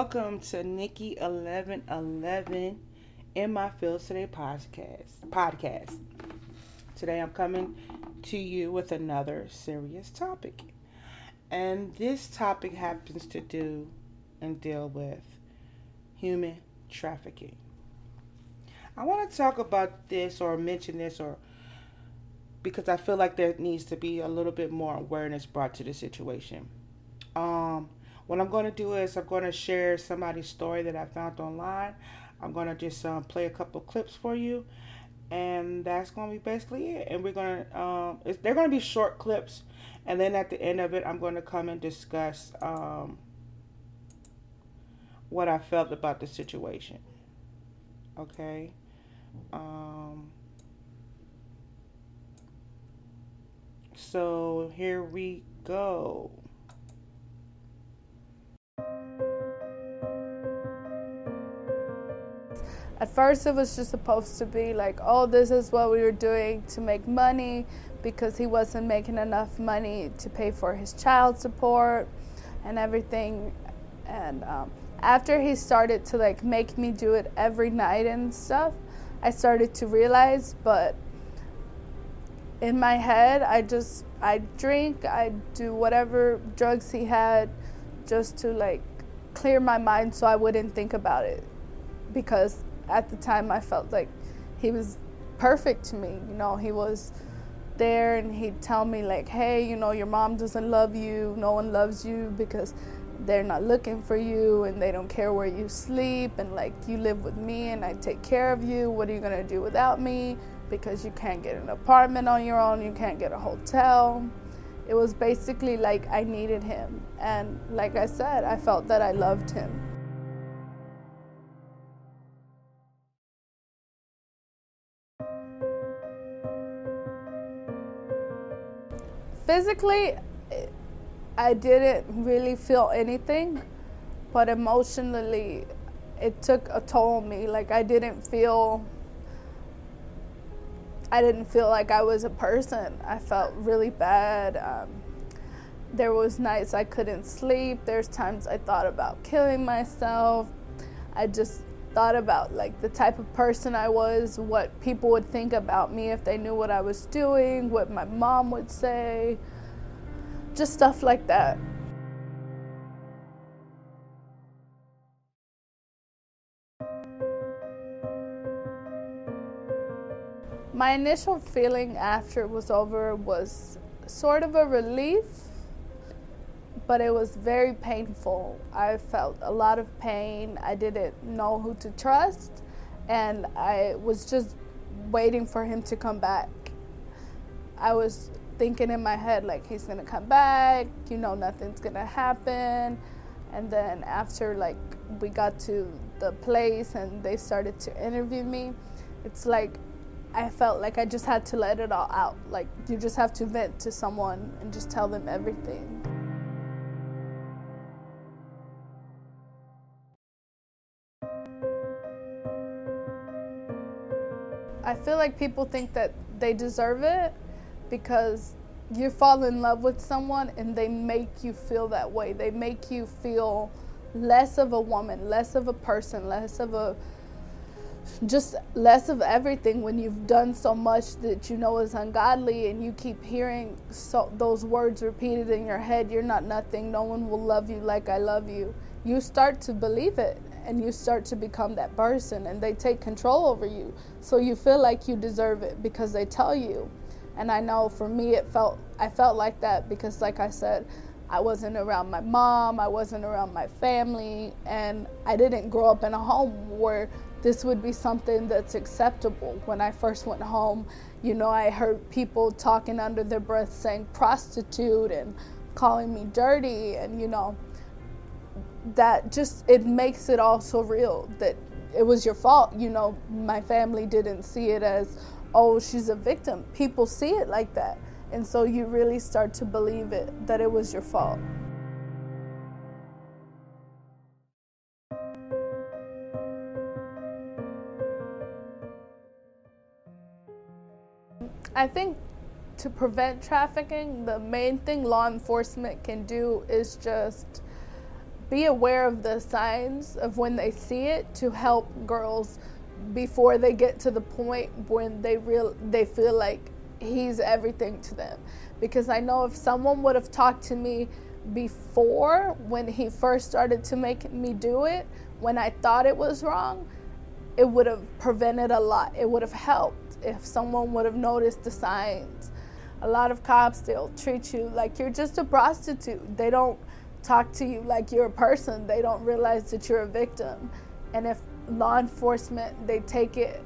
Welcome to Nikki eleven eleven in my Fields Today podcast. Podcast. Today I'm coming to you with another serious topic, and this topic happens to do and deal with human trafficking. I want to talk about this or mention this or because I feel like there needs to be a little bit more awareness brought to the situation. Um, what I'm going to do is I'm going to share somebody's story that I found online. I'm going to just um, play a couple clips for you, and that's going to be basically it. And we're going to um, they're going to be short clips, and then at the end of it, I'm going to come and discuss um, what I felt about the situation. Okay. Um, so here we go. At first, it was just supposed to be like, oh, this is what we were doing to make money because he wasn't making enough money to pay for his child support and everything. And um, after he started to like make me do it every night and stuff, I started to realize, but in my head, I just I drink, I do whatever drugs he had just to like clear my mind so I wouldn't think about it because at the time I felt like he was perfect to me. You know, he was there and he'd tell me like, "Hey, you know, your mom doesn't love you. No one loves you because they're not looking for you and they don't care where you sleep and like you live with me and I take care of you. What are you going to do without me? Because you can't get an apartment on your own, you can't get a hotel." It was basically like I needed him and like I said, I felt that I loved him. Physically, I didn't really feel anything, but emotionally, it took a toll on me. Like I didn't feel. I didn't feel like I was a person. I felt really bad. Um, there was nights I couldn't sleep. There's times I thought about killing myself. I just thought about like the type of person I was, what people would think about me if they knew what I was doing, what my mom would say, just stuff like that. My initial feeling after it was over was sort of a relief but it was very painful. I felt a lot of pain. I didn't know who to trust, and I was just waiting for him to come back. I was thinking in my head, like, he's gonna come back, you know, nothing's gonna happen. And then after, like, we got to the place and they started to interview me, it's like I felt like I just had to let it all out. Like, you just have to vent to someone and just tell them everything. I feel like people think that they deserve it because you fall in love with someone and they make you feel that way. They make you feel less of a woman, less of a person, less of a just less of everything when you've done so much that you know is ungodly and you keep hearing so, those words repeated in your head you're not nothing. No one will love you like i love you. You start to believe it and you start to become that person and they take control over you. So you feel like you deserve it because they tell you. And i know for me it felt i felt like that because like i said i wasn't around my mom i wasn't around my family and i didn't grow up in a home where this would be something that's acceptable. When i first went home you know i heard people talking under their breath saying prostitute and calling me dirty and you know that just it makes it all so real that it was your fault you know? My family didn't see it as oh she's a victim. People see it like that. And so you really start to believe it that it was your fault. I think to prevent trafficking, the main thing law enforcement can do is just be aware of the signs of when they see it to help girls before they get to the point when they real they feel like he's everything to them. Because I know if someone would have talked to me before when he first started to make me do it when I thought it was wrong it would have prevented a lot. It would have helped if someone would have noticed the signs. A lot of cops they'll treat you like you're just a prostitute. They don't talk to you like you're a person they don't realize that you're a victim. And if law enforcement they take it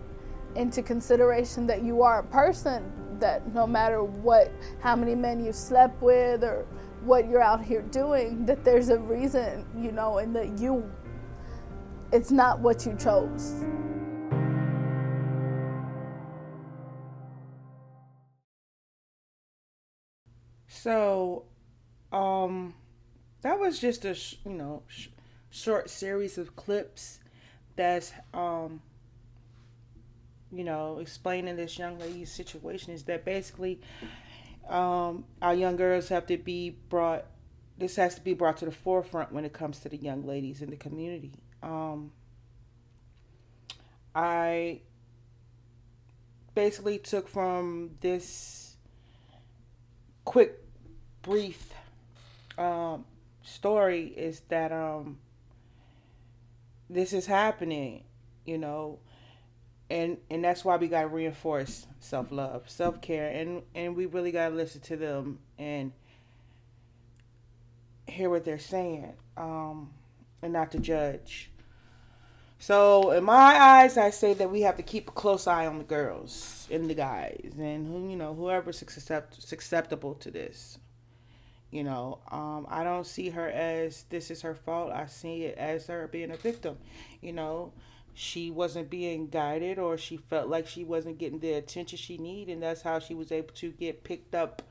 into consideration that you are a person that no matter what how many men you've slept with or what you're out here doing that there's a reason you know and that you it's not what you chose. So um that was just a sh- you know sh- short series of clips that's um you know explaining this young lady's situation is that basically um our young girls have to be brought this has to be brought to the forefront when it comes to the young ladies in the community. Um i basically took from this quick brief um story is that um this is happening, you know, and and that's why we got to reinforce self love, self care, and and we really got to listen to them and hear what they're saying, um, and not to judge. So in my eyes, I say that we have to keep a close eye on the girls and the guys, and who you know whoever's accept, acceptable to this. You know, um, I don't see her as this is her fault. I see it as her being a victim. You know, she wasn't being guided or she felt like she wasn't getting the attention she needed, and that's how she was able to get picked up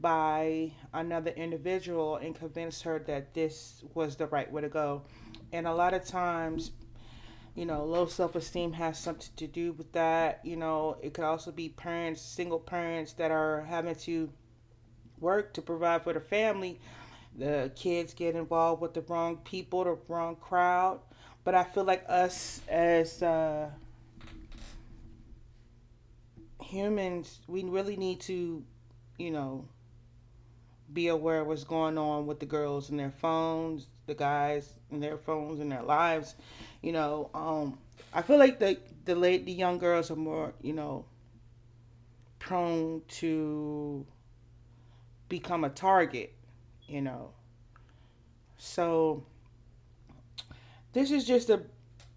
by another individual and convince her that this was the right way to go. And a lot of times, you know, low self esteem has something to do with that. You know, it could also be parents, single parents that are having to work to provide for the family, the kids get involved with the wrong people, the wrong crowd. But I feel like us as uh, humans, we really need to, you know, be aware of what's going on with the girls and their phones, the guys and their phones and their lives. You know, um, I feel like the the late the young girls are more, you know, prone to become a target, you know. So this is just a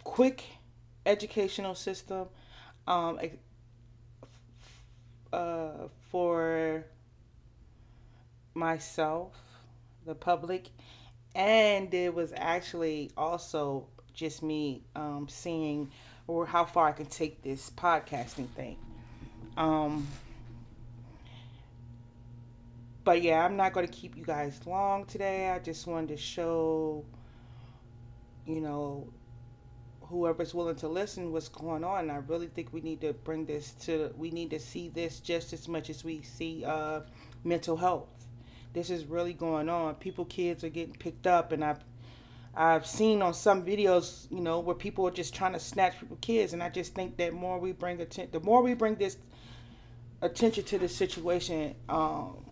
quick educational system um, uh, for myself, the public, and it was actually also just me um, seeing or how far I can take this podcasting thing. Um, but yeah, I'm not going to keep you guys long today. I just wanted to show, you know, whoever's willing to listen what's going on. I really think we need to bring this to, we need to see this just as much as we see uh, mental health. This is really going on. People, kids are getting picked up, and I've I've seen on some videos, you know, where people are just trying to snatch people kids, and I just think that more we bring attention, the more we bring this attention to the situation, um,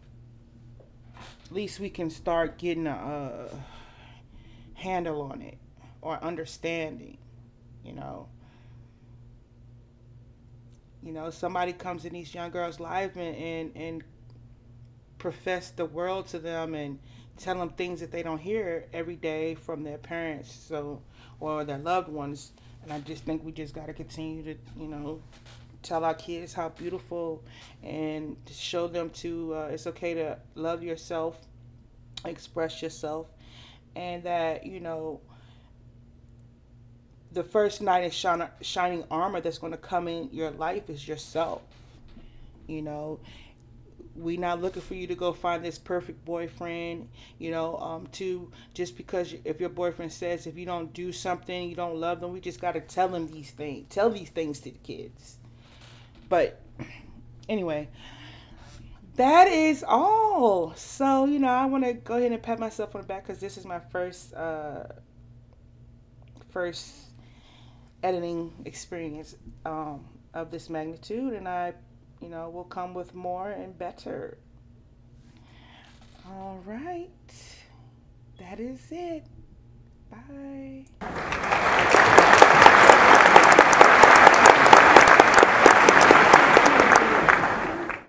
at least we can start getting a, handle on it or understanding, you know. You know, somebody comes in these young girls' life and, and, and profess the world to them and tell them things that they don't hear every day from their parents so or their loved ones and i just think we just got to continue to you know tell our kids how beautiful and show them to uh, it's okay to love yourself express yourself and that you know the first in shining, shining armor that's going to come in your life is yourself you know. We not looking for you to go find this perfect boyfriend you know um to just because if your boyfriend says if you don't do something you don't love them we just got to tell them these things tell these things to the kids but anyway that is all. So, you know, I want to go ahead and pat myself on the back because this is my first, uh, first editing experience um, of this magnitude, and I, you know, will come with more and better. All right. That is it. Bye.